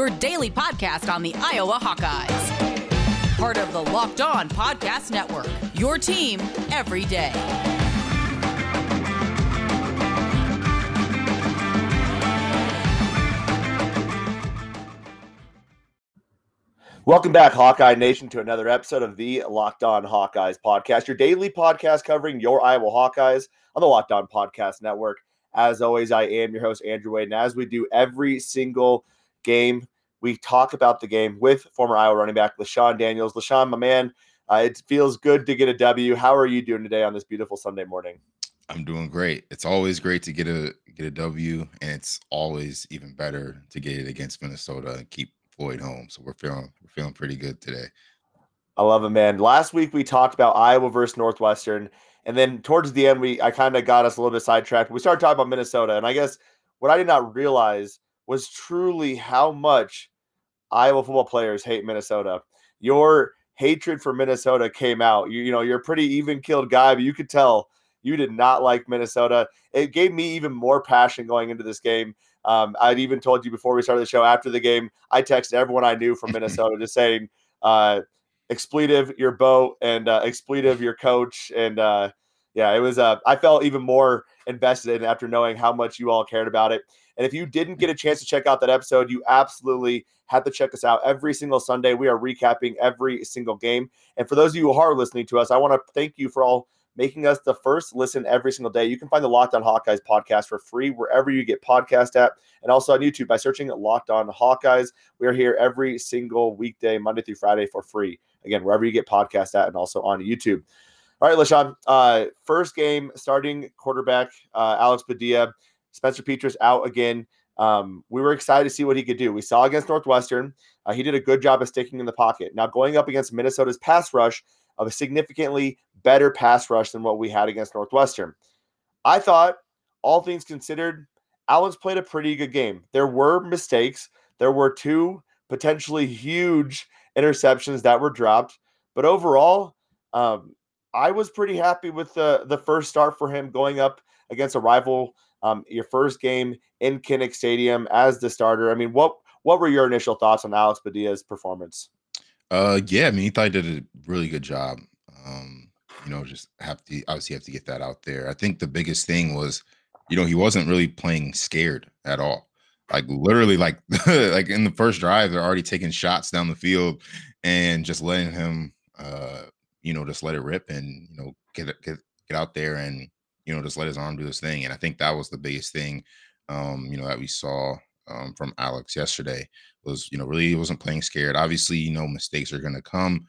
your daily podcast on the Iowa Hawkeyes. Part of the Locked On Podcast Network, your team every day. Welcome back, Hawkeye Nation, to another episode of the Locked On Hawkeyes podcast, your daily podcast covering your Iowa Hawkeyes on the Locked On Podcast Network. As always, I am your host, Andrew Wade. And as we do every single game, we talk about the game with former Iowa running back LeShun Daniels. LeShun, my man, uh, it feels good to get a W. How are you doing today on this beautiful Sunday morning? I'm doing great. It's always great to get a get a W, and it's always even better to get it against Minnesota and keep Floyd home. So we're feeling we're feeling pretty good today. I love it, man. Last week we talked about Iowa versus Northwestern, and then towards the end we I kind of got us a little bit sidetracked. We started talking about Minnesota, and I guess what I did not realize was truly how much Iowa football players hate Minnesota. Your hatred for Minnesota came out. You, you know, you're a pretty even killed guy, but you could tell you did not like Minnesota. It gave me even more passion going into this game. Um, I'd even told you before we started the show. After the game, I texted everyone I knew from Minnesota just saying, uh, "Expletive your boat and uh, expletive your coach." And uh, yeah, it was. Uh, I felt even more invested in after knowing how much you all cared about it. And if you didn't get a chance to check out that episode, you absolutely have to check us out every single Sunday. We are recapping every single game. And for those of you who are listening to us, I want to thank you for all making us the first listen every single day. You can find the Locked On Hawkeyes podcast for free wherever you get podcast at, and also on YouTube by searching Locked On Hawkeyes. We are here every single weekday, Monday through Friday, for free. Again, wherever you get podcast at, and also on YouTube. All right, LeShun. Uh, first game, starting quarterback uh, Alex Padilla, Spencer Petras out again. Um, we were excited to see what he could do. We saw against Northwestern, uh, he did a good job of sticking in the pocket. Now going up against Minnesota's pass rush, of a significantly better pass rush than what we had against Northwestern. I thought, all things considered, Alex played a pretty good game. There were mistakes. There were two potentially huge interceptions that were dropped, but overall, um, I was pretty happy with the the first start for him going up against a rival. Um, your first game in Kinnick Stadium as the starter. I mean, what what were your initial thoughts on Alex Padilla's performance? Uh, yeah, I mean, he thought he did a really good job. Um, you know, just have to obviously have to get that out there. I think the biggest thing was, you know, he wasn't really playing scared at all. Like literally, like like in the first drive, they're already taking shots down the field and just letting him, uh, you know, just let it rip and you know get get get out there and you know just let his arm do his thing. And I think that was the biggest thing, um, you know, that we saw um, from Alex yesterday was you know really he wasn't playing scared. Obviously, you know mistakes are going to come,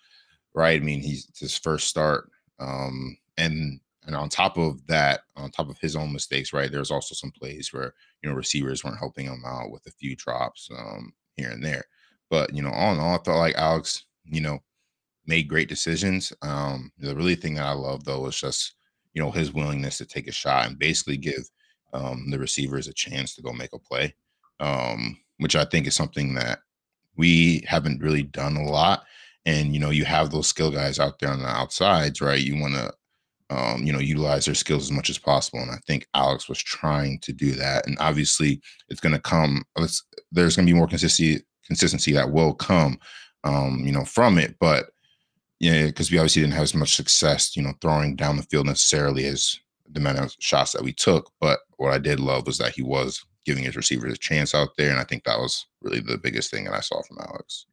right? I mean he's his first start, um, and and on top of that, on top of his own mistakes, right? There's also some plays where you know receivers weren't helping him out with a few drops um, here and there. But you know, all in all, I felt like Alex, you know, made great decisions. Um, the really thing that I love though is just you know his willingness to take a shot and basically give um, the receivers a chance to go make a play um, which I think is something that we haven't really done a lot. And you know, you have those skill guys out there on the outsides, right? You want to, um, you know, utilize their skills as much as possible. And I think Alex was trying to do that. And obviously, it's going to come. there's going to be more consistency consistency that will come, um, you know, from it. But yeah, because we obviously didn't have as much success, you know, throwing down the field necessarily as the amount of shots that we took. But what I did love was that he was giving his receivers a chance out there. And I think that was really the biggest thing that I saw from Alex.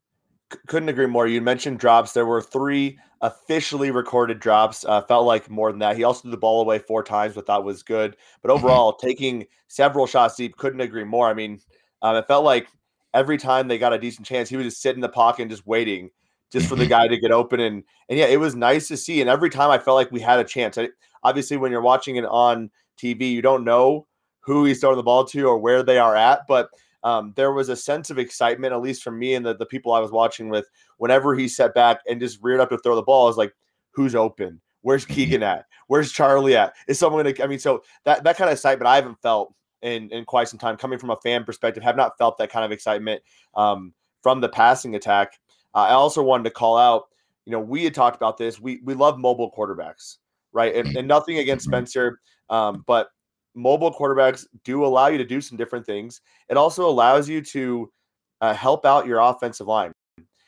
Couldn't agree more. You mentioned drops. There were three officially recorded drops. Uh, felt like more than that. He also threw the ball away four times, but that was good. But mm-hmm. overall, mm-hmm. taking several shots deep, couldn't agree more. I mean, um, it felt like every time they got a decent chance, he would just sit in the pocket and just waiting, just for the mm-hmm. guy to get open. And and yeah, it was nice to see. And every time I felt like we had a chance. I, obviously, when you're watching it on TV, you don't know who he's throwing the ball to or where they are at. But um, there was a sense of excitement, at least from me and the, the people I was watching with, whenever he set back and just reared up to throw the ball. I was like, who's open? Where's mm-hmm. Keegan at? Where's Charlie at? Is someone gonna? I mean, so that that kind of excitement I haven't felt in in quite some time. Coming from a fan perspective, have not felt that kind of excitement um, from the passing attack. Uh, I also wanted to call out. You know, we had talked about this. We we love mobile quarterbacks, right? And, and nothing against mm-hmm. Spencer, um, but mobile quarterbacks do allow you to do some different things. It also allows you to uh, help out your offensive line.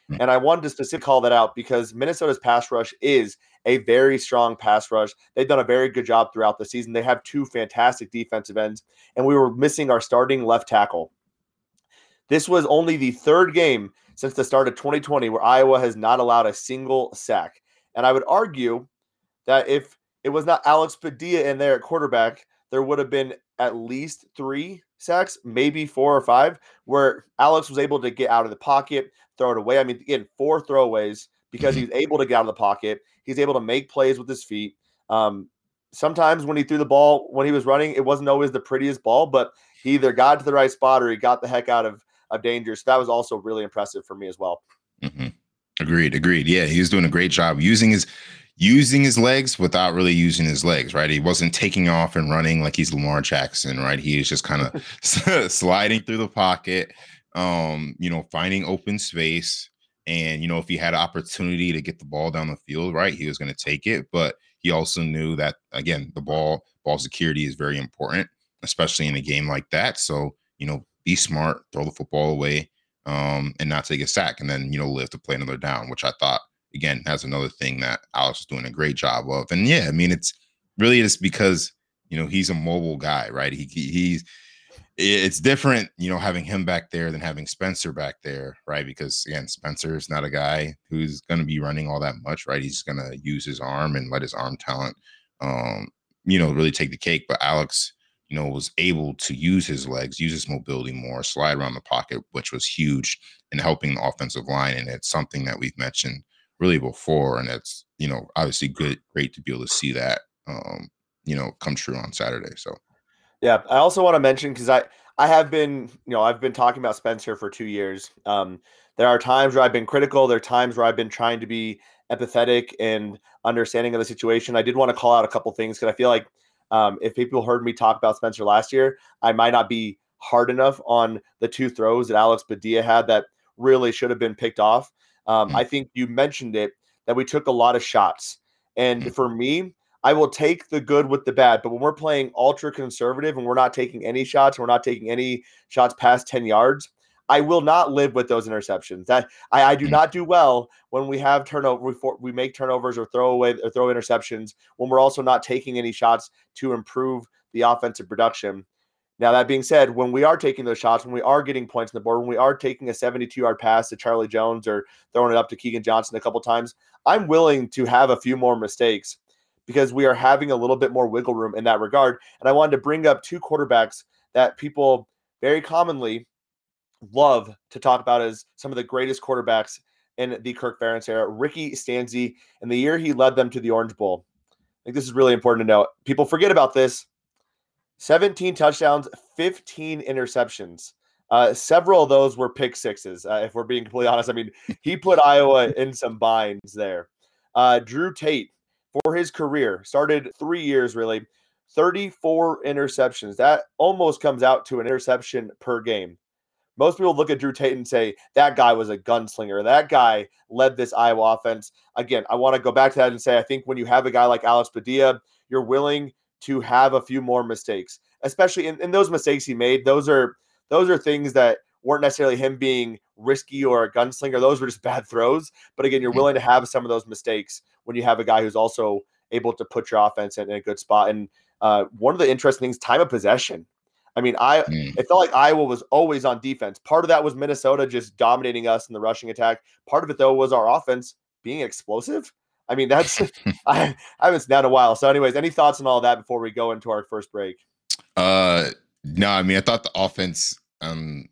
Hmm. And I wanted to specifically call that out because Minnesota's pass rush is a very strong pass rush. They've done a very good job throughout the season. They have two fantastic defensive ends, and we were missing our starting left tackle. This was only the third game since the start of 2020 where Iowa has not allowed a single sack. And I would argue that if it was not Alex Padilla in there at quarterback, there would have been at least three sacks, maybe four or five, where Alex was able to get out of the pocket, throw it away. I mean, again, four throwaways because he's able to get out of the pocket. He's able to make plays with his feet. Um, sometimes when he threw the ball when he was running, it wasn't always the prettiest ball, but he either got to the right spot or he got the heck out of of danger. So that was also really impressive for me as well. Mm-hmm. Agreed. Agreed. Yeah, he was doing a great job using his using his legs without really using his legs, right? He wasn't taking off and running like he's Lamar Jackson, right? He is just kind of sliding through the pocket, um, you know, finding open space. And, you know, if he had an opportunity to get the ball down the field, right, he was going to take it. But he also knew that, again, the ball, ball security is very important, especially in a game like that. So, you know, be smart, throw the football away, um, and not take a sack, and then, you know, live to play another down, which I thought again, that's another thing that Alex is doing a great job of. And yeah, I mean, it's really just because you know he's a mobile guy, right? He, he he's it's different, you know, having him back there than having Spencer back there, right? Because again, Spencer is not a guy who's going to be running all that much, right? He's going to use his arm and let his arm talent, um, you know, really take the cake. But Alex, you know, was able to use his legs, use his mobility more, slide around the pocket, which was huge in helping the offensive line. And it's something that we've mentioned really before, and it's you know obviously good, great to be able to see that um, you know come true on Saturday. So yeah, I also want to mention because I I have been you know I've been talking about Spencer for two years. Um, there are times where I've been critical. There are times where I've been trying to be empathetic and understanding of the situation. I did want to call out a couple things because I feel like um, if people heard me talk about Spencer last year, I might not be hard enough on the two throws that Alex Padilla had that really should have been picked off. Um, mm I think you mentioned it that we took a lot of shots. And mm for me, I will take the good with the bad. But when we're playing ultra conservative and we're not taking any shots, we're not taking any shots past 10 yards, I will not live with those interceptions. That I, I do mm not do well when we have turnover, we, for, we make turnovers or throw away or throw interceptions when we're also not taking any shots to improve the offensive production. Now, that being said, when we are taking those shots, when we are getting points on the board, when we are taking a 72 yard pass to Charlie Jones or throwing it up to Keegan Johnson a couple times, I'm willing to have a few more mistakes because we are having a little bit more wiggle room in that regard. And I wanted to bring up two quarterbacks that people very commonly love to talk about as some of the greatest quarterbacks in the Kirk Ferentz era. Ricky Stanzi, in the year he led them to the Orange Bowl. I think this is really important to note. People forget about this. 17 touchdowns, 15 interceptions. Uh, several of those were pick sixes, uh, if we're being completely honest. I mean, he put Iowa in some binds there. Uh, Drew Tate, for his career, started three years really, 34 interceptions. That almost comes out to an interception per game. Most people look at Drew Tate and say, that guy was a gunslinger. That guy led this Iowa offense. Again, I want to go back to that and say, I think when you have a guy like Alex Padilla, you're willing to have a few more mistakes, especially in, in those mistakes he made. Those are those are things that weren't necessarily him being risky or a gunslinger. Those were just bad throws. But again, you're willing to have some of those mistakes when you have a guy who's also able to put your offense in, in a good spot. And uh, one of the interesting things, time of possession. I mean, I mm. it felt like Iowa was always on defense. Part of that was Minnesota just dominating us in the rushing attack. Part of it though was our offense being explosive. I mean, that's I, I haven't seen that in a while. So, anyways, any thoughts on all that before we go into our first break? Uh, no, I mean, I thought the offense um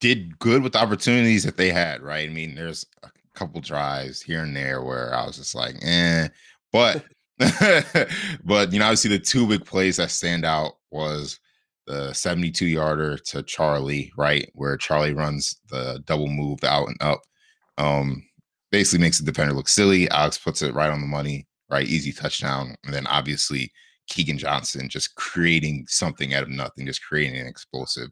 did good with the opportunities that they had. Right. I mean, there's a couple drives here and there where I was just like, eh, but. but you know, obviously the two big plays that stand out was the 72 yarder to Charlie, right? Where Charlie runs the double move out and up. Um, basically makes the defender look silly. Alex puts it right on the money, right? Easy touchdown. And then obviously Keegan Johnson just creating something out of nothing, just creating an explosive.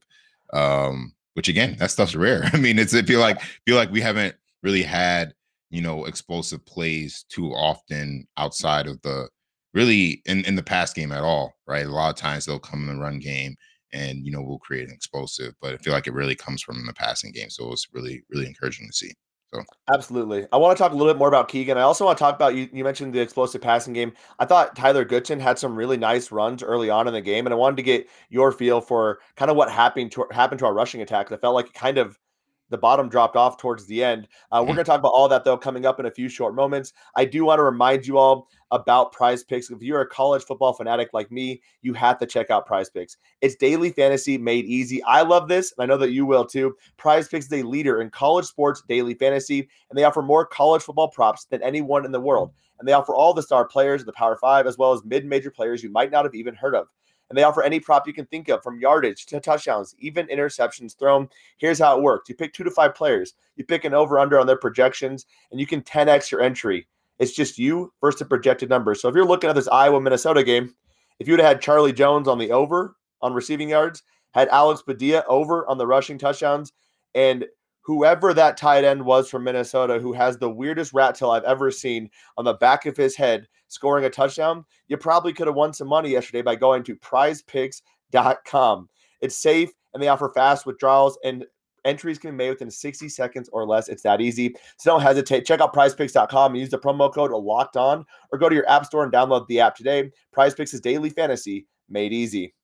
Um, which again, that stuff's rare. I mean, it's I feel like feel like we haven't really had, you know, explosive plays too often outside of the really in, in the past game at all, right? A lot of times they'll come in the run game and you know we'll create an explosive. But I feel like it really comes from the passing game, so it's really really encouraging to see. So absolutely, I want to talk a little bit more about Keegan. I also want to talk about you. You mentioned the explosive passing game. I thought Tyler Goodson had some really nice runs early on in the game, and I wanted to get your feel for kind of what happened to happened to our rushing attack. I felt like it kind of the bottom dropped off towards the end. Uh, we're mm. going to talk about all that though coming up in a few short moments. I do want to remind you all about Prize Picks. If you're a college football fanatic like me, you have to check out Prize Picks. It's daily fantasy made easy. I love this, and I know that you will too. Prize Picks is a leader in college sports daily fantasy, and they offer more college football props than anyone in the world. And they offer all the star players of the Power Five, as well as mid-major players you might not have even heard of and they offer any prop you can think of from yardage to touchdowns, even interceptions thrown. Here's how it works you pick two to five players, you pick an over under on their projections, and you can 10x your entry. It's just you versus the projected numbers. So if you're looking at this Iowa Minnesota game, if you would have had Charlie Jones on the over on receiving yards, had Alex Padilla over on the rushing touchdowns, and whoever that tight end was from Minnesota who has the weirdest rat tail I've ever seen on the back of his head scoring a touchdown, you probably could have won some money yesterday by going to prizepicks.com. It's safe and they offer fast withdrawals and entries can be made within 60 seconds or less. It's that easy. So don't hesitate. Check out prizepicks.com and use the promo code locked on or go to your app store and download the app today. Prize Picks is daily fantasy made easy.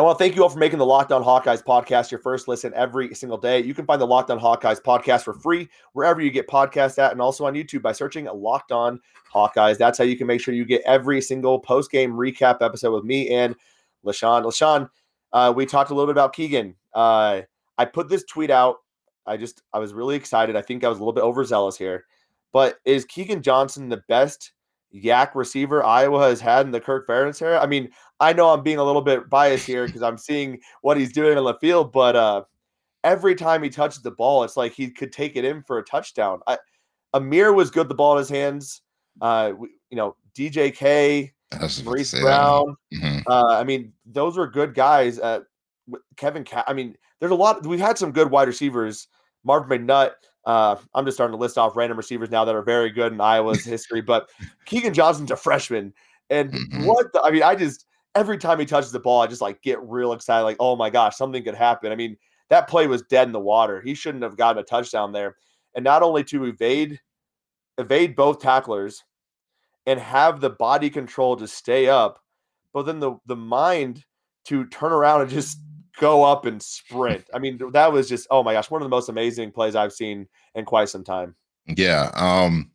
I want to thank you all for making the Locked On Hawkeyes podcast your first listen every single day. You can find the Locked On Hawkeyes podcast for free wherever you get podcasts at, and also on YouTube by searching Locked On Hawkeyes. That's how you can make sure you get every single post game recap episode with me and LeShun. LeShun, uh, we talked a little bit about Keegan. Uh, I put this tweet out. I just I was really excited. I think I was a little bit overzealous here, but is Keegan Johnson the best YAC receiver Iowa has had in the Kirk Ferentz era? I mean, I know I'm being a little bit biased here because I'm seeing what he's doing on the field, but uh, every time he touches the ball, it's like he could take it in for a touchdown. I, Ihmir was good the ball in his hands. Uh, you know, DJK, Maurice Brown. Mm-hmm. Uh, I mean, those were good guys. Uh, Kevin, Ca- I mean, there's a lot. We've had some good wide receivers. Marvin McNutt. Uh, I'm just starting to list off random receivers now that are very good in Iowa's history. But Keegan Johnson's a freshman, and mm-hmm. what the, I mean, I just every time he touches the ball, I just like get real excited. Like, oh my gosh, something could happen. I mean, that play was dead in the water. He shouldn't have gotten a touchdown there. And not only to evade evade both tacklers and have the body control to stay up, but then the the mind to turn around and just go up and sprint. I mean, that was just oh my gosh, one of the most amazing plays I've seen in quite some time. Yeah. Um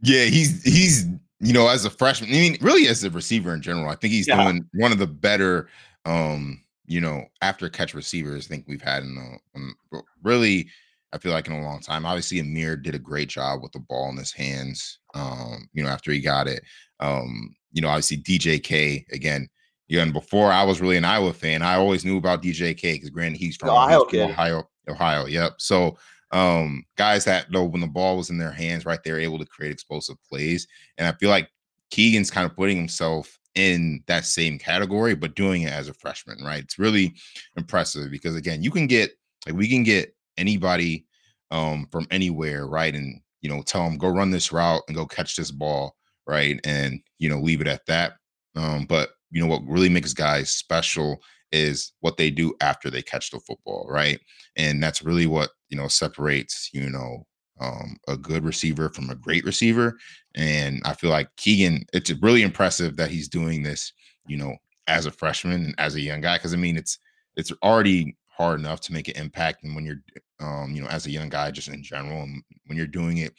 yeah, he's he's you know, as a freshman, I mean, really as a receiver in general, I think he's yeah. doing one of the better, um, you know, after catch receivers I think we've had in the um, really, I feel like in a long time. Obviously, Ihmir did a great job with the ball in his hands, um, you know, after he got it. Um, you know, obviously DJK again. Yeah, and before I was really an Iowa fan, I always knew about DJK because granted he's from Ohio, he's from Ohio, Ohio. Yep. So um, guys that though when the ball was in their hands, right, they're able to create explosive plays. And I feel like Keegan's kind of putting himself in that same category, but doing it as a freshman, right? It's really impressive because again, you can get like we can get anybody um from anywhere, right? And you know, tell them go run this route and go catch this ball, right? And you know, leave it at that. Um, but you know what really makes guys special is what they do after they catch the football, right? And that's really what you know separates you know um, a good receiver from a great receiver. And I feel like Keegan, it's really impressive that he's doing this, you know, as a freshman and as a young guy. Because I mean, it's it's already hard enough to make an impact, and when you're, um, you know, as a young guy, just in general, and when you're doing it,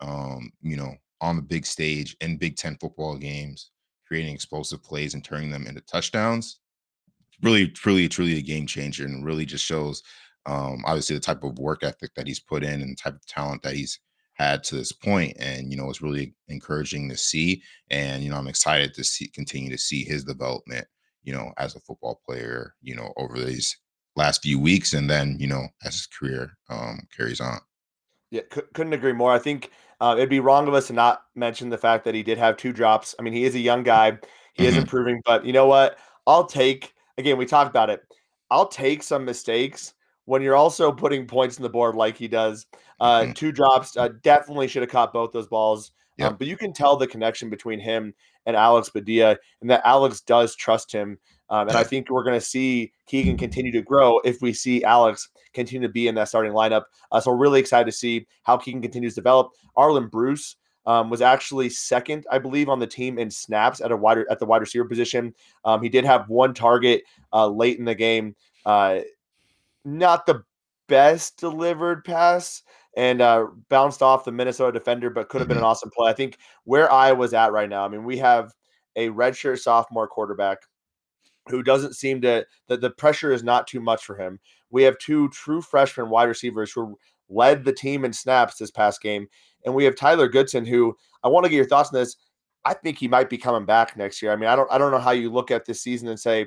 um, you know, on the big stage in Big Ten football games, creating explosive plays and turning them into touchdowns, really, truly, truly a game changer, and really just shows um, obviously the type of work ethic that he's put in and type of talent that he's had to this point and you know it's really encouraging to see and you know i'm excited to see continue to see his development you know as a football player you know over these last few weeks and then you know as his career um carries on. Yeah c- couldn't agree more. I think uh, it'd be wrong of us to not mention the fact that he did have two drops i mean he is a young guy he mm-hmm. is improving but you know what i'll take again we talked about it i'll take some mistakes when you're also putting points in the board like he does. Uh, mm-hmm. Two drops, uh, definitely should have caught both those balls. Yep. Um, but you can tell the connection between him and Alex Padilla, and that Alex does trust him. Um, and I think we're going to see Keegan continue to grow if we see Alex continue to be in that starting lineup. Uh, so we're really excited to see how Keegan continues to develop. Arland Bruce um, was actually second, I believe, on the team in snaps at a wider at the wide receiver position. Um, he did have one target uh, late in the game. Uh, not the best delivered pass and uh, bounced off the Minnesota defender, but could have been an mm-hmm. awesome play. I think where Iowa's at right now, I mean, we have a redshirt sophomore quarterback who doesn't seem to that the pressure is not too much for him. We have two true freshman wide receivers who led the team in snaps this past game, and we have Tyler Goodson, who I want to get your thoughts on this. I think he might be coming back next year. I mean, I don't I don't know how you look at this season and say,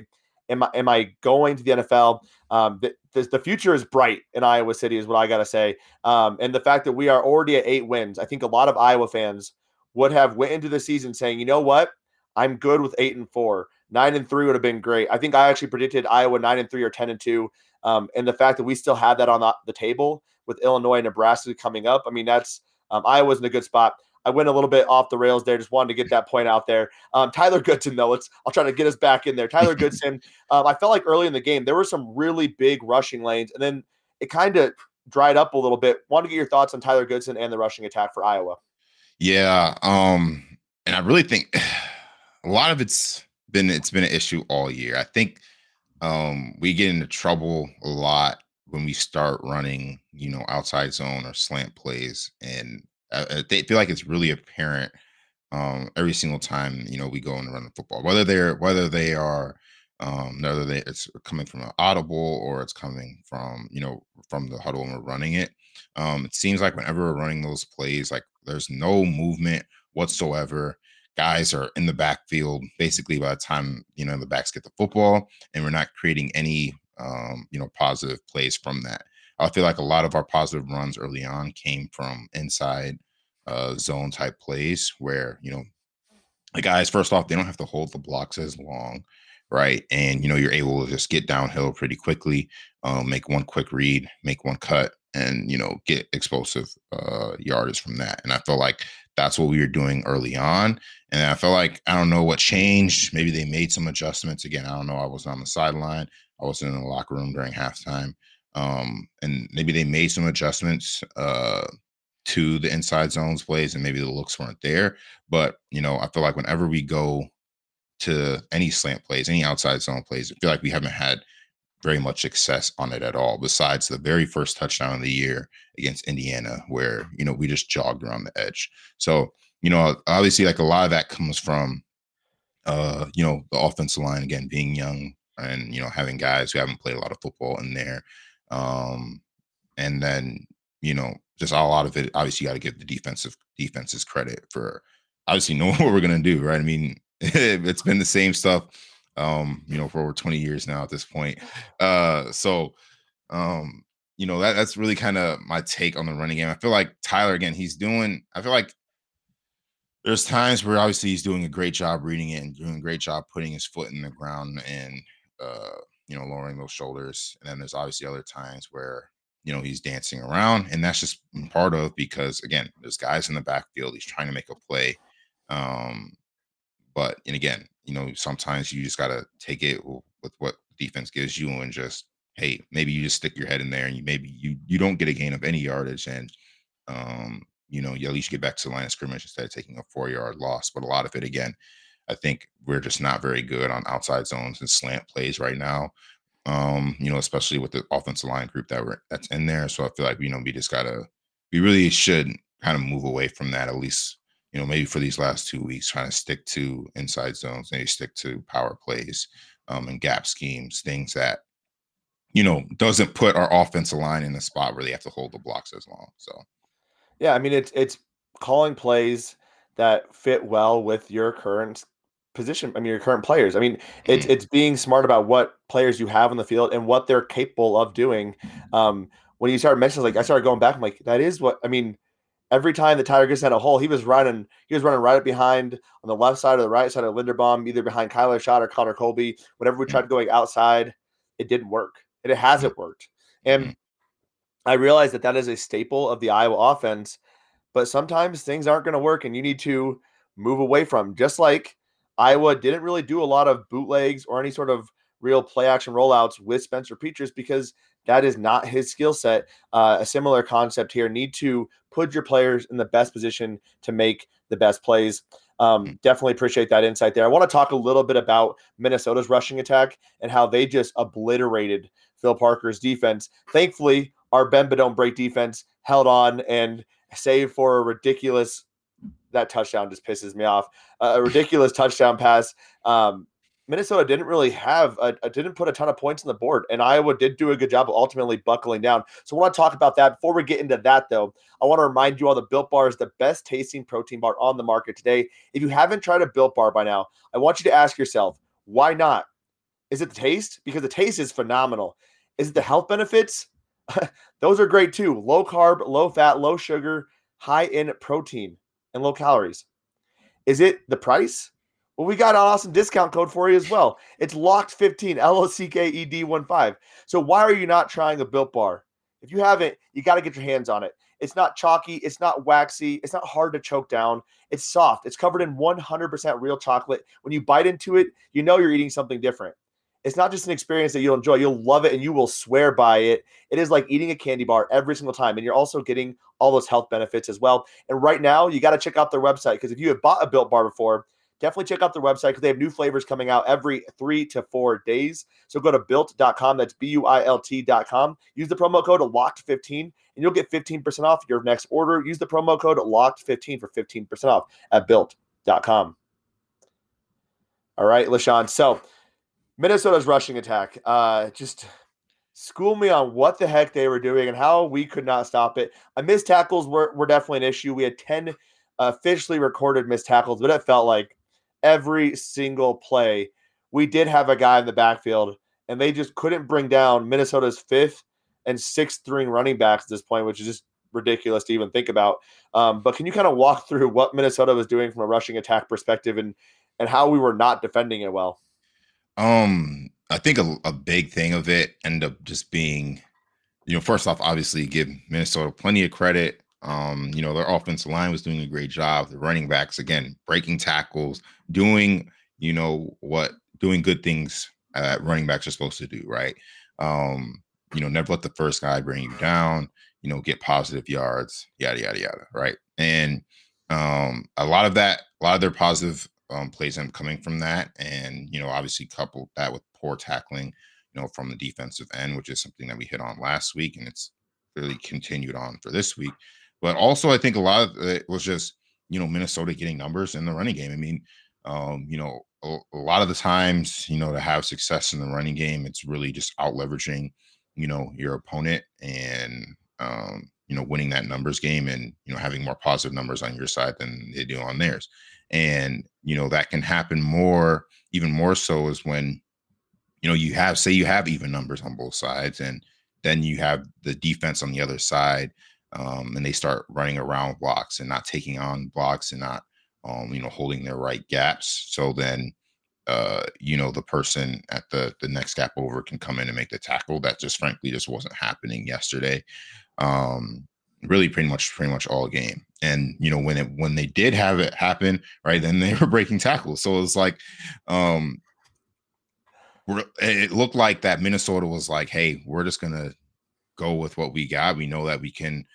am I am I going to the NFL? Um, the, the, the future is bright in Iowa City, is what I gotta say. Um, and the fact that we are already at eight wins, I think a lot of Iowa fans would have went into the season saying, you know what, I'm good with eight and four. Nine and three would have been great. I think I actually predicted Iowa nine and three or ten and two. Um, and the fact that we still have that on the, the table with Illinois and Nebraska coming up, I mean, that's um, Iowa's in a good spot. I went a little bit off the rails there. Just wanted to get that point out there. Um, Tyler Goodson, though, let's I'll try to get us back in there. Tyler Goodson, um, I felt like early in the game there were some really big rushing lanes, and then it kind of dried up a little bit. Want to get your thoughts on Tyler Goodson and the rushing attack for Iowa? Yeah, um, and I really think a lot of it's been it's been an issue all year. I think um, we get into trouble a lot when we start running, you know, outside zone or slant plays, and I, I feel like it's really apparent um, every single time you know we go and run the football, whether they're whether they are um, whether they, it's coming from an audible or it's coming from you know from the huddle and we're running it. Um, it seems like whenever we're running those plays, like there's no movement whatsoever. Guys are in the backfield basically by the time you know the backs get the football, and we're not creating any um, you know positive plays from that. I feel like a lot of our positive runs early on came from inside uh, zone type plays where, you know, the guys, first off, they don't have to hold the blocks as long, right? And, you know, you're able to just get downhill pretty quickly, um, make one quick read, make one cut, and, you know, get explosive uh, from that. And I feel like that's what we were doing early on. And I feel like, I don't know what changed. Maybe they made some adjustments. Again, I don't know. I wasn't on the sideline, I wasn't in the locker room during halftime um, and maybe they made some adjustments uh, to the inside zones plays, and maybe the looks weren't there. But you know, I feel like whenever we go to any slant plays, any outside zone plays, I feel like we haven't had very much success on it at all. Besides the very first touchdown of the year against Indiana, where you know we just jogged around the edge. So you know, obviously, like a lot of that comes from uh, you know the offensive line again being young and you know having guys who haven't played a lot of football in there um, and then, you know, just a lot of it, obviously, you got to give the defensive defenses credit for obviously knowing what we're to do, right? I mean, it's been the same stuff, um, you know, for over 20 years now at this point. Uh, so, um, you know, that, that's really kind of my take on the running game. I feel like Tyler, again, he's doing, I feel like there's times where obviously he's doing a great job reading it and doing a great job putting his foot in the ground and, uh, you know, lowering those shoulders. And then there's obviously other times where, you know, he's dancing around. And that's just part of because again, there's guys in the backfield. He's trying to make a play. Um, but and again, you know, sometimes you just gotta take it with what defense gives you and just, hey, maybe you just stick your head in there and you maybe you you don't get a gain of any yardage and um, you know, you at least get back to the line of scrimmage instead of taking a four yard loss. But a lot of it again I think we're just not very good on outside zones and slant plays right now. Um, you know, especially with the offensive line group that we're that's in there. So I feel like you know we just gotta we really should kind of move away from that at least. You know, maybe for these last two weeks, trying to stick to inside zones, maybe stick to power plays um, and gap schemes, things that you know doesn't put our offensive line in a spot where they have to hold the blocks as long. So, yeah, I mean it's it's calling plays that fit well with your current position. I mean, your current players. I mean, it's mm-hmm. it's being smart about what players you have on the field and what they're capable of doing. Um, when you start mentioning, like I started going back, I'm like, that is what I mean. Every time the Tigers had a hole, he was running. He was running right up behind on the left side or the right side of Linderbaum, either behind Kyler Schott or Connor Colby. Whenever we mm-hmm. tried going outside, it didn't work, and it hasn't worked. And. I realized that that is a staple of the Iowa offense. but sometimes things aren't going to work and you need to move away from. Just like Iowa didn't really do a lot of bootlegs or any sort of real play action rollouts with Spencer Petras because that is not his skill set. Uh, a similar concept here. Need to put your players in the best position to make the best plays. Um, hmm. definitely appreciate that insight there. I want to talk a little bit about Minnesota's rushing attack and how they just obliterated Phil Parker's defense. Thankfully, our bend but don't break defense held on and save for a ridiculous that touchdown just pisses me off. Uh, a ridiculous touchdown pass. Um, Minnesota didn't really have a, a, didn't put a ton of points on the board, and Iowa did do a good job of ultimately buckling down. So I want to talk about that. Before we get into that, though, I want to remind you all the Built Bar is the best tasting protein bar on the market today. If you haven't tried a Built Bar by now, I want you to ask yourself, why not? Is it the taste? Because the taste is phenomenal. Is it the health benefits? Those are great too. Low carb, low fat, low sugar, high in protein, and low calories. Is it the price? Well, we got an awesome discount code for you as well. It's locked 15, L O C K E D 1 5. So why are you not trying a built bar? If you haven't, you got to get your hands on it. It's not chalky, it's not waxy, it's not hard to choke down. It's soft. It's covered in 100% real chocolate. When you bite into it, you know you're eating something different. It's not just an experience that you'll enjoy, you'll love it and you will swear by it. It is like eating a candy bar every single time. And you're also getting all those health benefits as well. And right now, you got to check out their website because if you have bought a built bar before, definitely check out their website because they have new flavors coming out every three to four days. So go to built.com. That's B U I L T.com. Use the promo code LOCKED15 and you'll get 15% off your next order. Use the promo code LOCKED15 for 15% off at built.com. All right, LeShun. So Minnesota's rushing attack. Uh, just school me on what the heck they were doing and how we could not stop it. I missed tackles were, were definitely an issue. We had 10 officially recorded missed tackles, but it felt like every single play, we did have a guy in the backfield, and they just couldn't bring down Minnesota's fifth and sixth string running backs at this point, which is just ridiculous to even think about. Um, but can you kind of walk through what Minnesota was doing from a rushing attack perspective and and how we were not defending it well? Um, I think a, a big thing of it end up just being, you know, first off, obviously give Minnesota plenty of credit um, you know, their offensive line was doing a great job. The running backs, again, breaking tackles, doing, you know, what doing good things that running backs are supposed to do, right? Um, you know, never let the first guy bring you down, you know, get positive yards, yada, yada, yada, right? And um, a lot of that, a lot of their positive um, plays end coming from that. And, you know, obviously coupled that with poor tackling, you know, from the defensive end, which is something that we hit on last week. And it's really continued on for this week. But also, I think a lot of it was just you know Minnesota getting numbers in the running game. I mean, um, you know, a, a, lot of the times, you know, to have success in the running game, it's really just out leveraging, you know, your opponent and um, you know, winning that numbers game and you know having more positive numbers on your side than they do on theirs. And you know that can happen more, even more so, is when you know you have say you have even numbers on both sides, and then you have the defense on the other side um, and they start running around blocks and not taking on blocks and not um, you know holding their right gaps. So then uh, you know the person at the the next gap over can come in and make the tackle that just frankly just wasn't happening yesterday. Um, really pretty much pretty much all game and you know when it when they did have it happen right then they were breaking tackles so it's like um it looked like that minnesota was like hey we're just gonna go with what we got we know that we can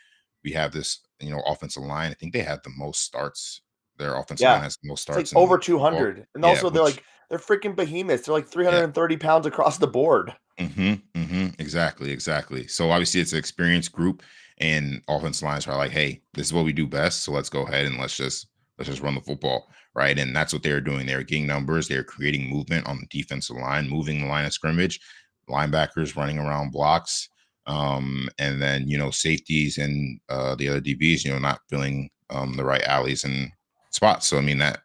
we have this, you know, offensive line. I think they have the most starts. Their offensive yeah. line has the most starts. Like over 200. and yeah, also, they're like, they're freaking behemoths. They're like 330 yeah. pounds across the board. Mm-hmm, mm-hmm, exactly, exactly. So obviously, it's an experienced group, and offensive lines are like, "Hey, this is what we do best. So let's go ahead and let's just let's just run the football, right?" And that's what they're doing. They're getting numbers. They're creating movement on the defensive line, moving the line of scrimmage, linebackers running around blocks, um, and then you know safeties and uh, the other DBs, you know, not filling um, the right alleys and spots. So I mean that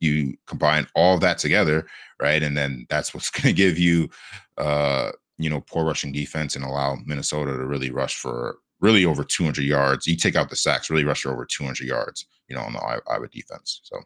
you combine all that together, right, and then that's what's going to give you, uh, you know, poor rushing defense and allow Minnesota to really rush for really over 200 yards. You take out the sacks, really rush for over 200 yards, you know, on the Iowa defense. So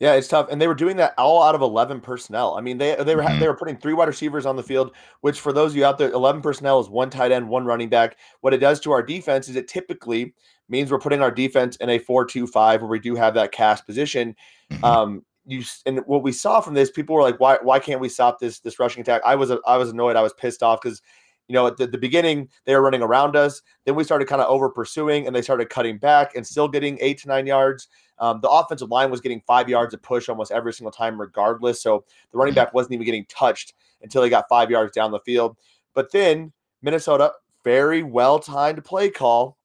Yeah, it's tough, and they were doing that all out of eleven personnel. I mean, they they were mm-hmm. they were putting three wide receivers on the field, which for those of you out there, eleven personnel is one tight end, one running back. What it does to our defense is it typically means we're putting our defense in a four-two-five where we do have that cast position. Mm-hmm. Um, you and what we saw from this, people were like, "Why why can't we stop this this rushing attack?" I was I was annoyed. I was pissed off because you know, at the, the, beginning, they were running around us. Then we started kind of over pursuing and they started cutting back and still getting eight to nine yards. Um, the offensive line was getting five yards of push almost every single time, regardless. So the running back wasn't even getting touched until he got five yards down the field. But then Minnesota, very well timed play call,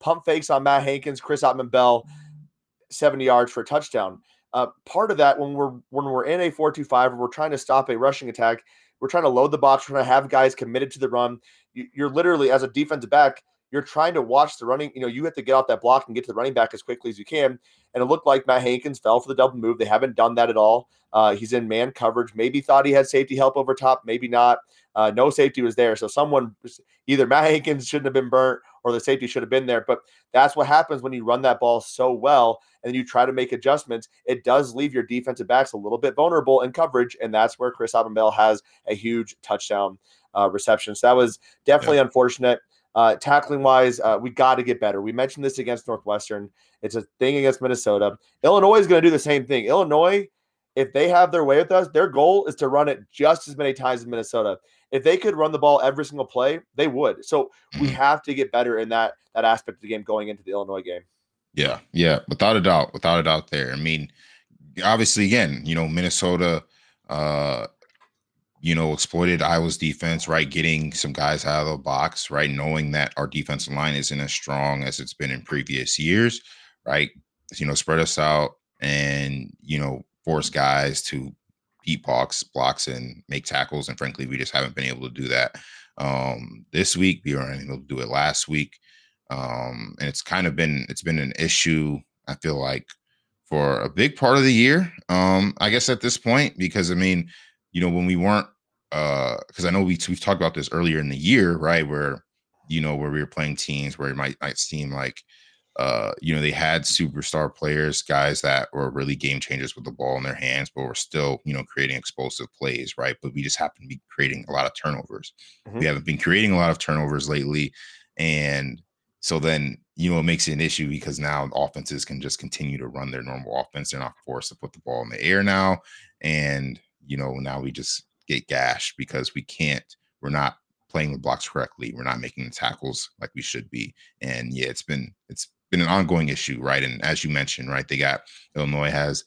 pump fakes on Matt Hankins, Chris Autman-Bell, 70 yards for a touchdown. Uh, part of that when we're when we're in a 4-2-5 we're trying to stop a rushing attack we're trying to load the box. We're trying to have guys committed to the run. You're literally, as a defensive back, you're trying to watch the running. You know, you have to get off that block and get to the running back as quickly as you can. And it looked like Matt Hankins fell for the double move. They haven't done that at all. Uh, he's in man coverage. Maybe thought he had safety help over top. Maybe not. Uh, no safety was there. So someone, either Matt Hankins shouldn't have been burnt or the safety should have been there. But that's what happens when you run that ball so well and you try to make adjustments. It does leave your defensive backs a little bit vulnerable in coverage. And that's where Chris Autman-Bell has a huge touchdown uh, reception. So that was definitely yeah. unfortunate. Uh, tackling wise, uh, we got to get better. We mentioned this against Northwestern. It's a thing against Minnesota. Illinois is going to do the same thing. Illinois, if they have their way with us, their goal is to run it just as many times as Minnesota. If they could run the ball every single play, they would. So we mm-hmm. have to get better in that that aspect of the game going into the Illinois game. Yeah, yeah, without a doubt, without a doubt. There, I mean, obviously, again, you know, Minnesota, uh, you know, exploited Iowa's defense, right? Getting some guys out of the box, right? Knowing that our defensive line isn't as strong as it's been in previous years, right? You know, spread us out and, you know, force guys to beat box blocks and make tackles. And frankly, we just haven't been able to do that um, this week. We weren't able to do it last week. Um, and it's kind of been it's been an issue, I feel like, for a big part of the year. Um, I guess at this point, because I mean, you know, when we weren't uh because I know we we've talked about this earlier in the year, right? Where you know, where we were playing teams where it might might seem like uh, you know, they had superstar players, guys that were really game changers with the ball in their hands, but were still, you know, creating explosive plays, right? But we just happen to be creating a lot of turnovers. Mm-hmm. We haven't been creating a lot of turnovers lately. And so then, you know, it makes it an issue because now offenses can just continue to run their normal offense. They're not forced to put the ball in the air now. And, you know, now we just get gashed because we can't, we're not playing the blocks correctly. We're not making the tackles like we should be. And yeah, it's been, it's been an ongoing issue, right? And as you mentioned, right, they got Illinois has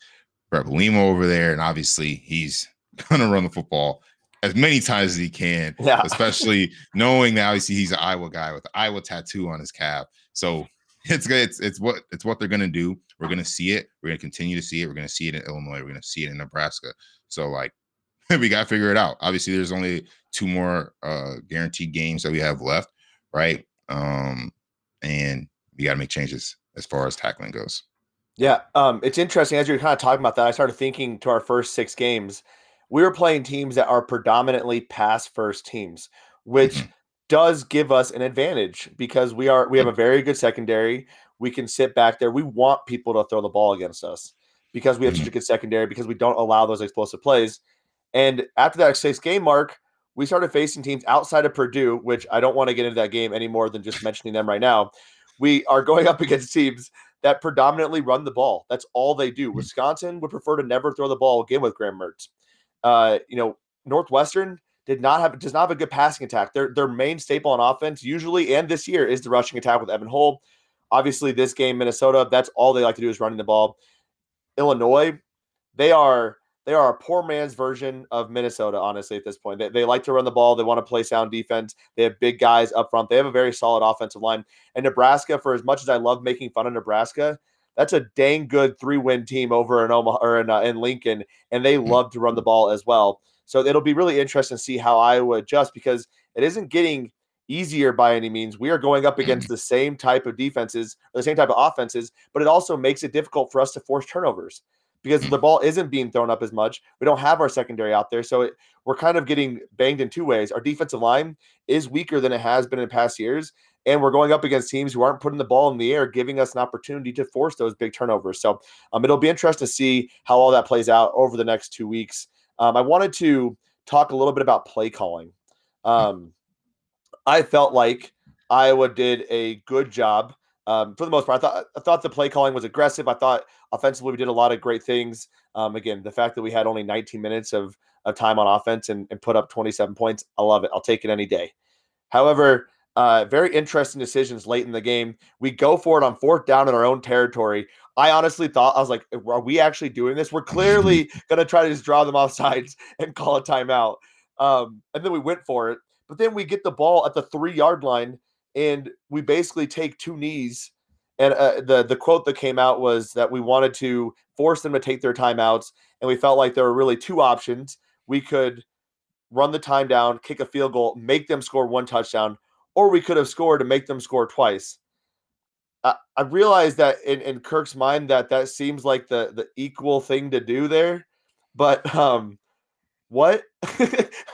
Bret Bielema over there, and obviously he's gonna run the football as many times as he can, yeah. especially knowing that obviously he's an Iowa guy with the Iowa tattoo on his calf. So it's it's it's what it's what they're gonna do. We're gonna see it. We're gonna continue to see it. We're gonna see it in Illinois. We're gonna see it in Nebraska. So like we gotta figure it out. Obviously, there's only two more uh guaranteed games that we have left, right? Um, and we got to make changes as far as tackling goes. Yeah, um, it's interesting as you're kind of talking about that. I started thinking to our first six games, we were playing teams that are predominantly pass first teams, which mm-hmm. does give us an advantage because we are we have a very good secondary. We can sit back there. We want people to throw the ball against us because we have mm-hmm. such a good secondary because we don't allow those explosive plays. And after that six game mark, we started facing teams outside of Purdue, which I don't want to get into that game any more than just mentioning them right now we are going up against teams that predominantly run the ball. That's all they do. Hmm. Wisconsin would prefer to never throw the ball again with Graham Mertz. Uh, you know, Northwestern did not have does not have a good passing attack. Their their main staple on offense usually and this year is the rushing attack with Evan Hull. Obviously, this game, Minnesota, that's all they like to do is running the ball. Illinois, they are they are a poor man's version of Minnesota, honestly, at this point. They, they like to run the ball. They want to play sound defense. They have big guys up front. They have a very solid offensive line. And Nebraska, for as much as I love making fun of Nebraska, that's a dang good three win team over in Omaha or in, uh, in Lincoln. And they mm-hmm. love to run the ball as well. So it'll be really interesting to see how Iowa adjusts because it isn't getting easier by any means. We are going up against the same type of defenses, or the same type of offenses, but it also makes it difficult for us to force turnovers because the ball isn't being thrown up as much. We don't have our secondary out there. So it, we're kind of getting banged in two ways. Our defensive line is weaker than it has been in past years. And we're going up against teams who aren't putting the ball in the air, giving us an opportunity to force those big turnovers. So um, it'll be interesting to see how all that plays out over the next two weeks. Um, I wanted to talk a little bit about play calling. Um, I felt like Iowa did a good job um, for the most part. I thought I thought the play calling was aggressive. I thought offensively we did a lot of great things. Um, again, the fact that we had only 19 minutes of, of time on offense and, and put up 27 points, I love it. I'll take it any day. However, uh, very interesting decisions late in the game. We go for it on fourth down in our own territory. I honestly thought I was like, are we actually doing this? We're clearly gonna try to just draw them off sides and call a timeout. Um, and then we went for it, but then we get the ball at the three yard line and we basically take two knees. And uh, the the quote that came out was that we wanted to force them to take their timeouts, and we felt like there were really two options. We could run the time down, kick a field goal, make them score one touchdown, or we could have scored to make them score twice. I, I realize that in, in Kirk's mind that that seems like the the equal thing to do there, but um, what?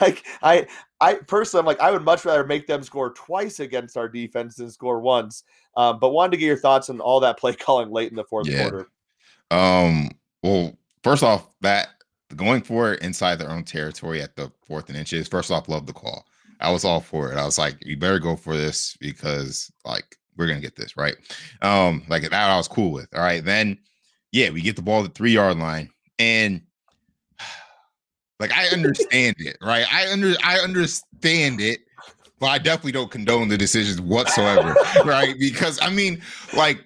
like I I personally, I'm like I would much rather make them score twice against our defense than score once. Um, but wanted to get your thoughts on all that play calling late in the fourth yeah. quarter. Um. Well, first off, that going for it inside their own territory at the fourth and inches. First off, love the call. I was all for it. I was like, you better go for this because like we're gonna get this right. Um, like that I was cool with. All right, then yeah, we get the ball at the three yard line, and like I understand it, right? I under I understand it, but I definitely don't condone the decisions whatsoever, right? Because I mean, like,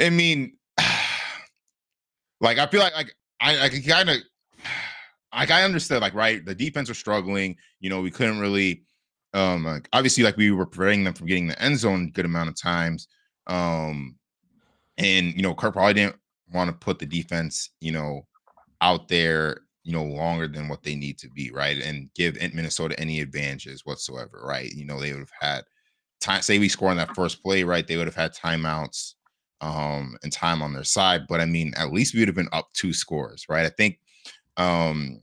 I mean, like I feel like like I I can kind of like I understood, like, right, the defense was struggling. You know, we couldn't really um, like obviously, like we were preventing them from getting the end zone a good amount of times. Um, and you know, Kirk probably didn't want to put the defense, you know, out there, you know, longer than what they need to be, right? And give Minnesota any advantages whatsoever, right? You know, they would have had time. Say we score on that first play, right? They would have had timeouts um and time on their side. But I mean, at least we would have been up two scores, right? I think um,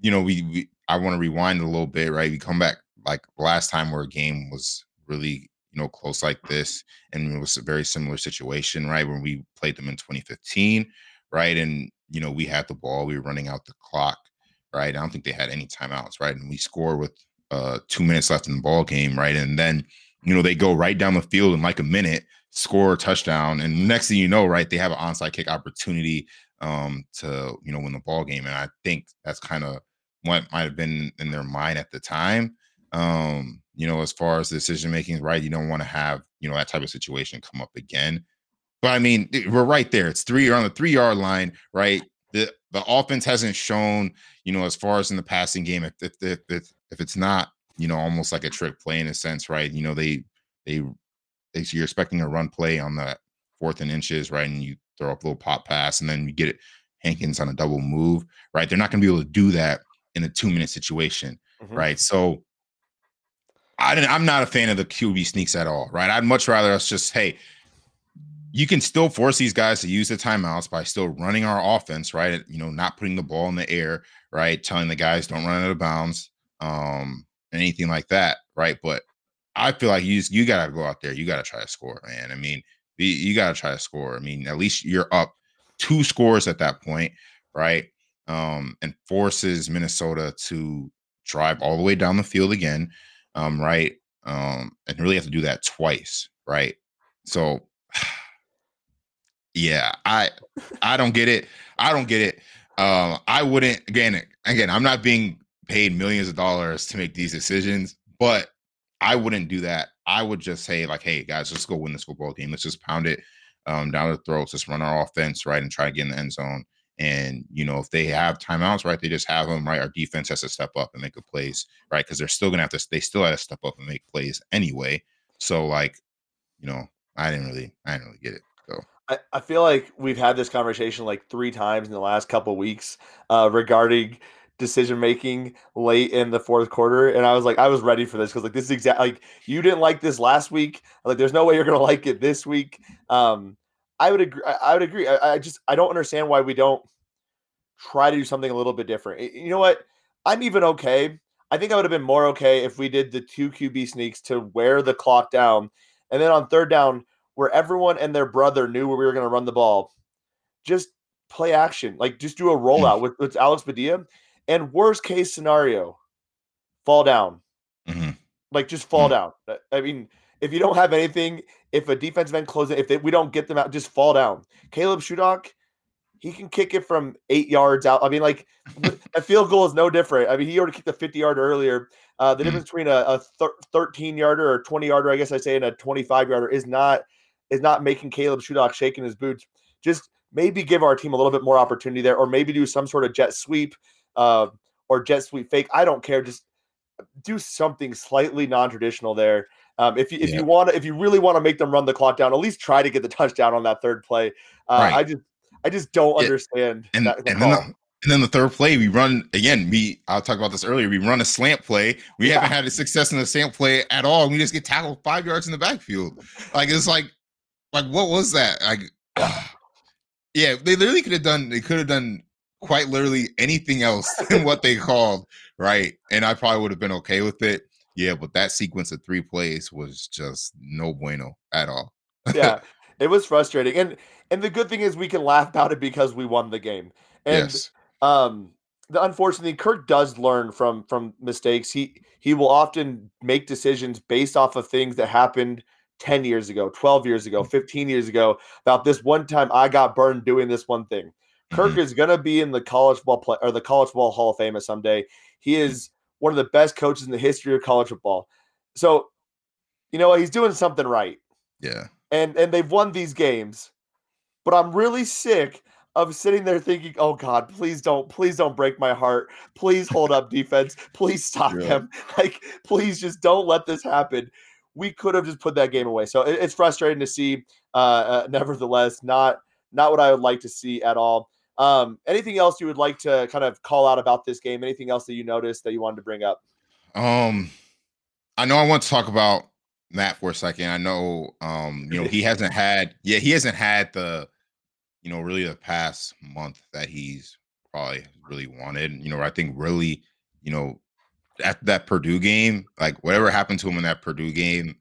you know, we, we I want to rewind a little bit, right? We come back like last time where a game was really you know close like this and it was a very similar situation right when we played them in 2015 right and you know we had the ball we were running out the clock right i don't think they had any timeouts right and we score with uh two minutes left in the ball game right and then you know they go right down the field in like a minute score a touchdown and next thing you know right they have an onside kick opportunity um to you know win the ball game and i think that's kind of what might have been in their mind at the time um, you know, as far as decision making, right? You don't want to have, you know, that type of situation come up again. But I mean, we're right there. It's three You're on the three yard line, right? The the offense hasn't shown, you know, as far as in the passing game, if if if, if, if it's not, you know, almost like a trick play in a sense, right? You know, they they, they so you're expecting a run play on that fourth and inches, right? And you throw up a little pop pass, and then you get it Hankins on a double move, right? They're not going to be able to do that in a two minute situation, mm-hmm. right? So I didn't, I'm not a fan of the QB sneaks at all, right? I'd much rather us just, hey, you can still force these guys to use the timeouts by still running our offense, right? You know, not putting the ball in the air, right? Telling the guys don't run out of bounds, um, anything like that, right? But I feel like you just, you gotta go out there, you gotta try to score, man. I mean, you, you gotta try to score. I mean, at least you're up two scores at that point, right? Um, and forces Minnesota to drive all the way down the field again um, right? Um, and really have to do that twice, right? So, yeah, I I don't get it. I don't get it. Um, I wouldn't again. Again, I'm not being paid millions of dollars to make these decisions, but I wouldn't do that. I would just say like, hey guys, let's go win this football game. Let's just pound it um, down the throats. Let's run our offense right and try to get in the end zone. And you know, if they have timeouts, right, they just have them, right. Our defense has to step up and make a plays, right? Because they're still gonna have to, they still have to step up and make plays anyway. So, like, you know, I didn't really, I didn't really get it. So I, I feel like we've had this conversation like three times in the last couple weeks uh, regarding decision making late in the fourth quarter and i was like i was ready for this because like this is exactly like you didn't like this last week like there's no way you're gonna like it this week um I would agree. I would agree. I, I, just I don't understand why we don't try to do something a little bit different. You know what? I'm even okay. I think I would have been more okay if we did the two QB sneaks to wear the clock down And then on third down, where everyone and their brother knew where we were going to run the ball, just play action. Like just do a rollout with, with Alex Padilla. And worst case scenario, fall down. Mm-hmm. Like just fall Mhm. down. I mean, if you don't have anything, if a defensive end closes, if they, we don't get them out, just fall down. Caleb Shudak, he can kick it from eight yards out. I mean, like a field goal is no different. I mean, he already kicked a 50 yard earlier. Uh, the difference between a, a thir- 13 yarder or 20 yarder, I guess I say, and a 25 yarder is not is not making Caleb Shudak shaking his boots. Just maybe give our team a little bit more opportunity there, or maybe do some sort of jet sweep uh, or jet sweep fake. I don't care. Just do something slightly non-traditional there. Um, if you if Yeah. you want to, if you really want to make them run the clock down, at least try to get the touchdown on that third play. Uh, Right. I just I just don't Yeah. understand and that, and then the, and then the third play we run again. We I'll talk about this earlier. We run a slant play. We Yeah. haven't had a success in the slant play at all. We just get tackled five yards in the backfield. Like it's like like what was that? Like yeah, they literally could have done. They could have done quite literally anything else than what they called right, and I probably would have been okay with it. Yeah, but that sequence of three plays was just no bueno at all. yeah, it was frustrating. And and the good thing is we can laugh about it because we won the game. And yes. um the unfortunately Kirk does learn from from mistakes. He he will often make decisions based off of things that happened 10 years ago, 12 years ago, 15 years ago about this one time I got burned doing this one thing. Kirk Mhm. is going to be in the college ball play or the college ball hall of fame someday. He is one of the best coaches in the history of college football. So, you know, what? he's doing something right Yeah. and and they've won these games. But I'm really sick of sitting there thinking, "Oh God, please don't, please don't break my heart. Please hold up defense. Please stop Yeah. them. Like, please just don't let this happen." We could have just put that game away. So it- it's frustrating to see. Uh, uh, nevertheless, not not what I would like to see at all. Um, anything else you would like to kind of call out about this game? Anything else that you noticed that you wanted to bring up? Um, I know I want to talk about Matt for a second. I know, um, you know, he hasn't had, yeah, he hasn't had the, you know, really the past month that he's probably really wanted. You know, I think really, you know, at that Purdue game, like whatever happened to him in that Purdue game,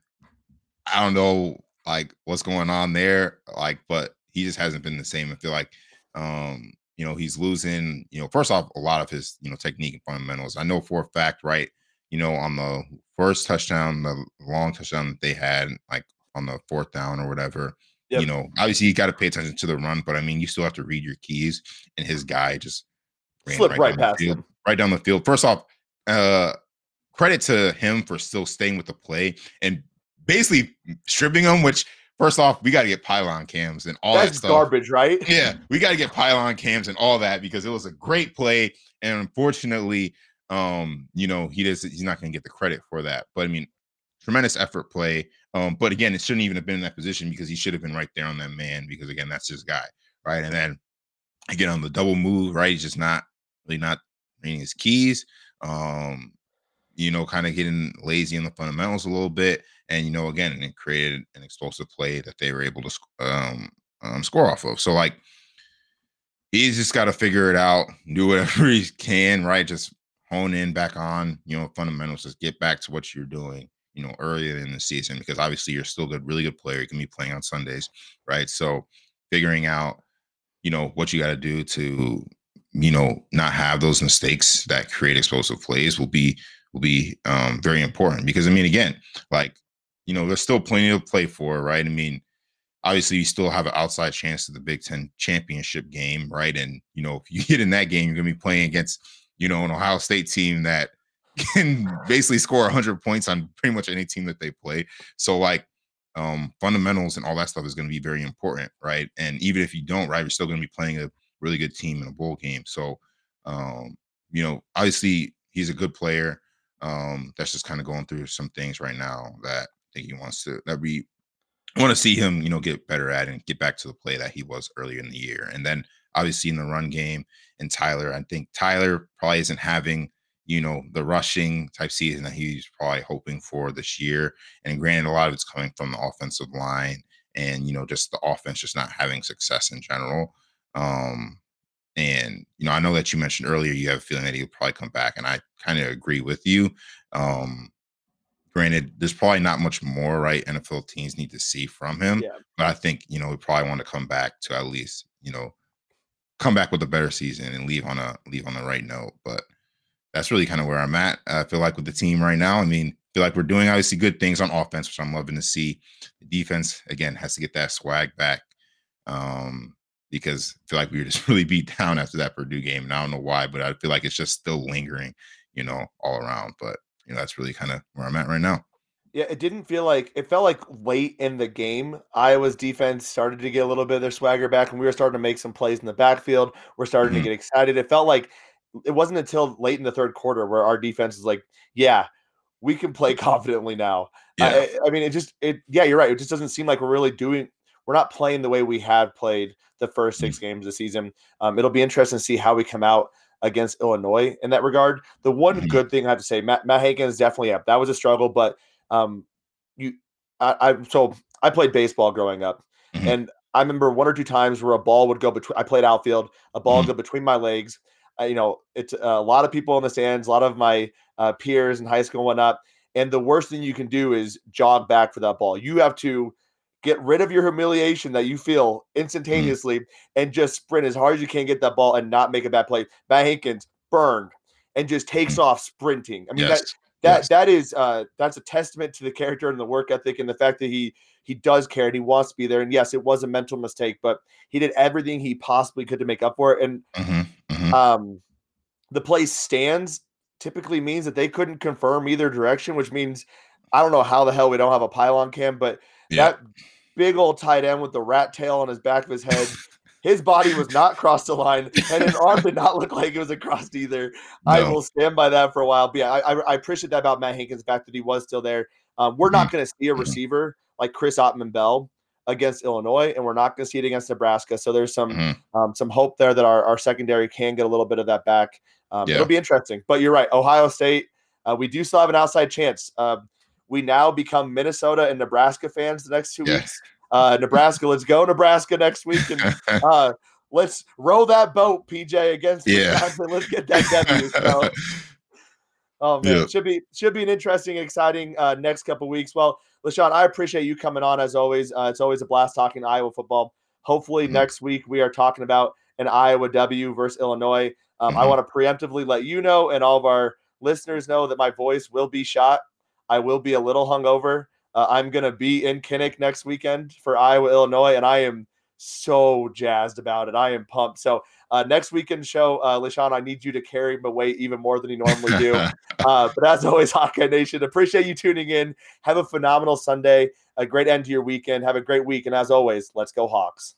I don't know, like what's going on there, like, but he just hasn't been the same. I feel like, um, you know, he's losing, you know, first off, a lot of his, you know, technique and fundamentals. I know for a fact, right? You know, on the first touchdown, the long touchdown that they had, like on the fourth down or whatever, Yep. you know, obviously you got to pay attention to the run, but I mean, you still have to read your keys. And his guy just Slipped right the past him. right down the field. First off, uh, credit to him for still staying with the play and basically stripping him. Which, first off, we got to get pylon cams and all that That's stuff. garbage, right? Yeah, we got to get pylon cams and all that because it was a great play, and unfortunately, um, you know, he does he's not going to get the credit for that. But I mean, tremendous effort play. Um, but again, it shouldn't even have been in that position because he should have been right there on that man because again, that's his guy, right? And then again on the double move, right? He's just not really not reading his keys. Um, you know, kind of getting lazy in the fundamentals a little bit, and you know, again, it created an explosive play that they were able to um, um score off of. So like, he's just got to figure it out, do whatever he can, right? Just hone in back on, you know, fundamentals. Just get back to what you're doing, you know, earlier in the season because obviously you're still a good, really good player. You can be playing on Sundays, right? So figuring out, you know, what you got to do to, you know, not have those mistakes that create explosive plays will be will be um, very important because I mean, again, like you know, there's still plenty to play for, right? I mean, obviously, you still have an outside chance to the Big Ten championship game, right? And you know, if you get in that game, you're gonna be playing against you know an Ohio State team that can basically score 100 points on pretty much any team that they play. So like um fundamentals and all that stuff is going to be very important right and even if you don't right you're still going to be playing a really good team in a bowl game so um you know obviously he's a good player um that's just kind of going through some things right now that Think he wants to that we want to see him you know get better at and get back to the play that he was earlier in the year. And then obviously in the run game and Tyler I think Tyler probably isn't having you know the rushing type season that he's probably hoping for this year. And granted a lot of it's coming from the offensive line and you know just the offense just not having success in general. Um and you know i know that you mentioned earlier you have a feeling that he'll probably come back and i kind of agree with you. Um granted, there's probably not much more right NFL teams need to see from him. Yeah. But I think you know we probably want to come back to at least you know come back with a better season and leave on a leave on the right note. But that's really kind of where I'm at. I feel like with the team right now. I mean, I feel like we're doing obviously good things on offense, which I'm loving to see. The defense again has to get that swag back. Um, because I feel like we were just really beat down after that Purdue game. And I don't know why, but I feel like it's just still lingering, you know, all around. But you know, that's really kind of where I'm at right now. Yeah, it didn't feel like it felt like late in the game, Iowa's defense started to get a little bit of their swagger back, and we were starting to make some plays in the backfield. We're starting Mhm. to get excited. It felt like it wasn't until late in the third quarter where our defense is like, yeah, we can play confidently now. Yeah. I, I mean, it just it yeah, you're right. It just doesn't seem like we're really doing. We're not playing the way we have played the first six Mm-hmm. games of the season. Um, it'll be interesting to see how we come out against Illinois in that regard. The one Mhm. good thing I have to say, Matt, Matt Hankins definitely up. That was a struggle, but um, you, I, I so I played baseball growing up, Mhm. and I remember one or two times where a ball would go between. I played outfield, a ball Mhm. go between my legs. Uh, you know, it's a lot of people in the stands, a lot of my uh, peers in high school and whatnot. And the worst thing you can do is jog back for that ball. You have to get rid of your humiliation that you feel instantaneously and just sprint as hard as you can get that ball and not make a bad play. Matt Hankins burned and just takes off sprinting. I mean that yes. that yes. that is uh that's a testament to the character and the work ethic and the fact that he he does care and he wants to be there. And yes, it was a mental mistake, but he did everything he possibly could to make up for it. And Mhm, mhm. um the play stands typically means that they couldn't confirm either direction, which means I don't know how the hell we don't have a pylon cam, but yeah. that big old tight end with the rat tail on his back of his head, his body was not crossed the line, and his arm did not look like it was crossed either. I will stand by that for a while. But yeah, I, I, appreciate that about Matt Hankins, the fact that he was still there. Um, we're not going to see a receiver like Chris Autman-Bell against Illinois, and we're not going to see it against Nebraska. So there's some Mhm. um, some hope there that our, our secondary can get a little bit of that back. Um, Yeah. It'll be interesting. But you're right, Ohio State. Uh, we do still have an outside chance. Um, we now become Minnesota and Nebraska fans the next two Yeah. weeks. Uh, Nebraska, let's go Nebraska next week, and uh, let's row that boat, PJ, against Yeah. Let's get that W. So, oh man, Yeah. should be should be an interesting, exciting uh, next couple weeks. Well, LeShun, I appreciate you coming on as always. Uh, it's always a blast talking Iowa football. Hopefully, Mhm. next week we are talking about an Iowa W versus Illinois. Um, I Mhm. want to preemptively let you know and all of our listeners know that my voice will be shot. I will be a little hungover. Uh, I'm going to be in Kinnick next weekend for Iowa, Illinois, and I am so jazzed about it. I am pumped. So, uh, next weekend show, uh, LeShun, I need you to carry my weight even more than you normally do. Uh, but as always, Hawkeye Nation, appreciate you tuning in. Have a phenomenal Sunday, a great end to your weekend. Have a great week. And as always, let's go, Hawks.